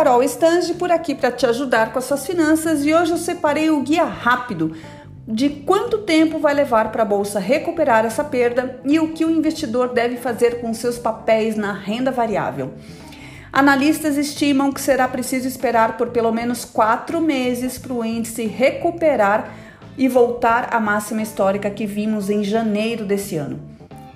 Carol Stange por aqui para te ajudar com as suas finanças e hoje eu separei o guia rápido de quanto tempo vai levar para a bolsa recuperar essa perda e o que o investidor deve fazer com seus papéis na renda variável. Analistas estimam que será preciso esperar por pelo menos quatro meses para o índice recuperar e voltar à máxima histórica que vimos em janeiro desse ano.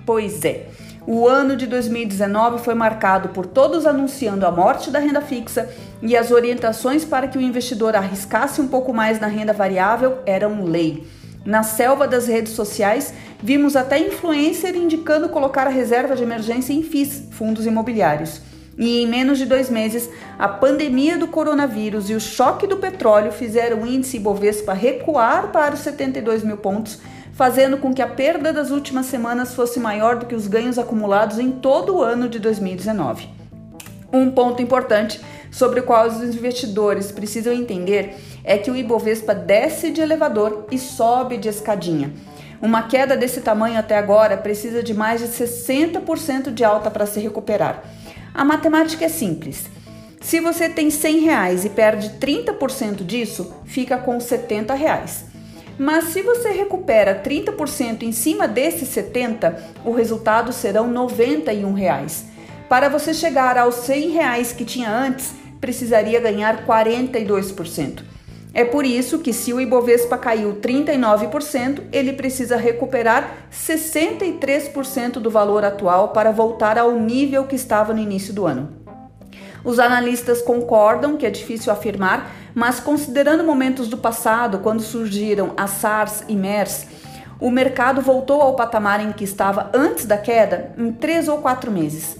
Pois é, o ano de 2019 foi marcado por todos anunciando a morte da renda fixa e as orientações para que o investidor arriscasse um pouco mais na renda variável eram lei. Na selva das redes sociais, vimos até influencer indicando colocar a reserva de emergência em FIIs, fundos imobiliários. E em menos de dois meses, a pandemia do coronavírus e o choque do petróleo fizeram o índice Ibovespa recuar para os 72 mil pontos fazendo com que a perda das últimas semanas fosse maior do que os ganhos acumulados em todo o ano de 2019. Um ponto importante sobre o qual os investidores precisam entender é que o Ibovespa desce de elevador e sobe de escadinha. Uma queda desse tamanho até agora precisa de mais de 60% de alta para se recuperar. A matemática é simples. Se você tem 100 reais e perde 30% disso, fica com 70 reais. Mas se você recupera 30% em cima desses 70, o resultado serão 91 reais. Para você chegar aos 100 reais que tinha antes, precisaria ganhar 42%. É por isso que se o Ibovespa caiu 39%, ele precisa recuperar 63% do valor atual para voltar ao nível que estava no início do ano. Os analistas concordam que é difícil afirmar, mas considerando momentos do passado, quando surgiram a SARS e MERS, o mercado voltou ao patamar em que estava antes da queda em três ou quatro meses.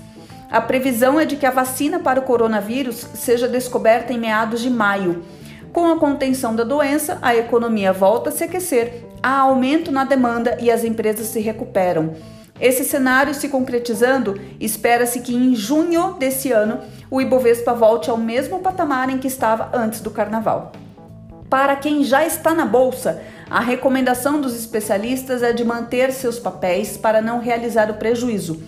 A previsão é de que a vacina para o coronavírus seja descoberta em meados de maio. Com a contenção da doença, a economia volta a se aquecer, há aumento na demanda e as empresas se recuperam. Esse cenário se concretizando, espera-se que em junho desse ano o Ibovespa volte ao mesmo patamar em que estava antes do carnaval. Para quem já está na bolsa, a recomendação dos especialistas é de manter seus papéis para não realizar o prejuízo.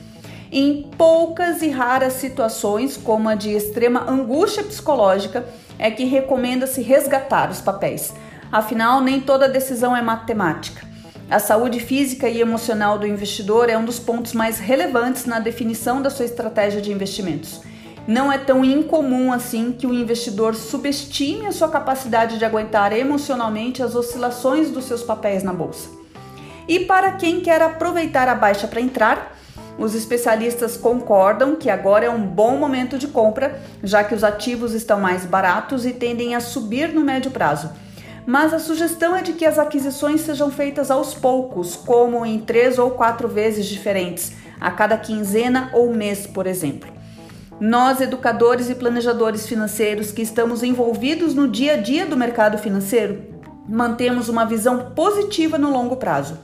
Em poucas e raras situações, como a de extrema angústia psicológica, é que recomenda-se resgatar os papéis. Afinal, nem toda decisão é matemática. A saúde física e emocional do investidor é um dos pontos mais relevantes na definição da sua estratégia de investimentos. Não é tão incomum assim que o investidor subestime a sua capacidade de aguentar emocionalmente as oscilações dos seus papéis na bolsa. E para quem quer aproveitar a baixa para entrar, os especialistas concordam que agora é um bom momento de compra, já que os ativos estão mais baratos e tendem a subir no médio prazo mas a sugestão é de que as aquisições sejam feitas aos poucos, como em três ou quatro vezes diferentes, a cada quinzena ou mês, por exemplo. Nós, educadores e planejadores financeiros que estamos envolvidos no dia a dia do mercado financeiro, mantemos uma visão positiva no longo prazo.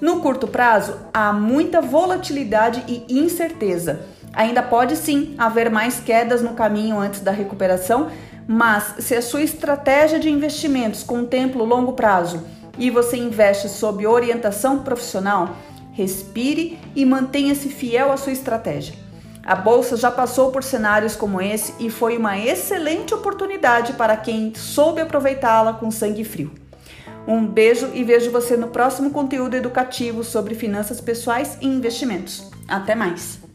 No curto prazo, há muita volatilidade e incerteza. Ainda pode sim haver mais quedas no caminho antes da recuperação, mas se a sua estratégia de investimentos contempla o longo prazo e você investe sob orientação profissional, respire e mantenha-se fiel à sua estratégia. A bolsa já passou por cenários como esse e foi uma excelente oportunidade para quem soube aproveitá-la com sangue frio. Um beijo e vejo você no próximo conteúdo educativo sobre finanças pessoais e investimentos. Até mais!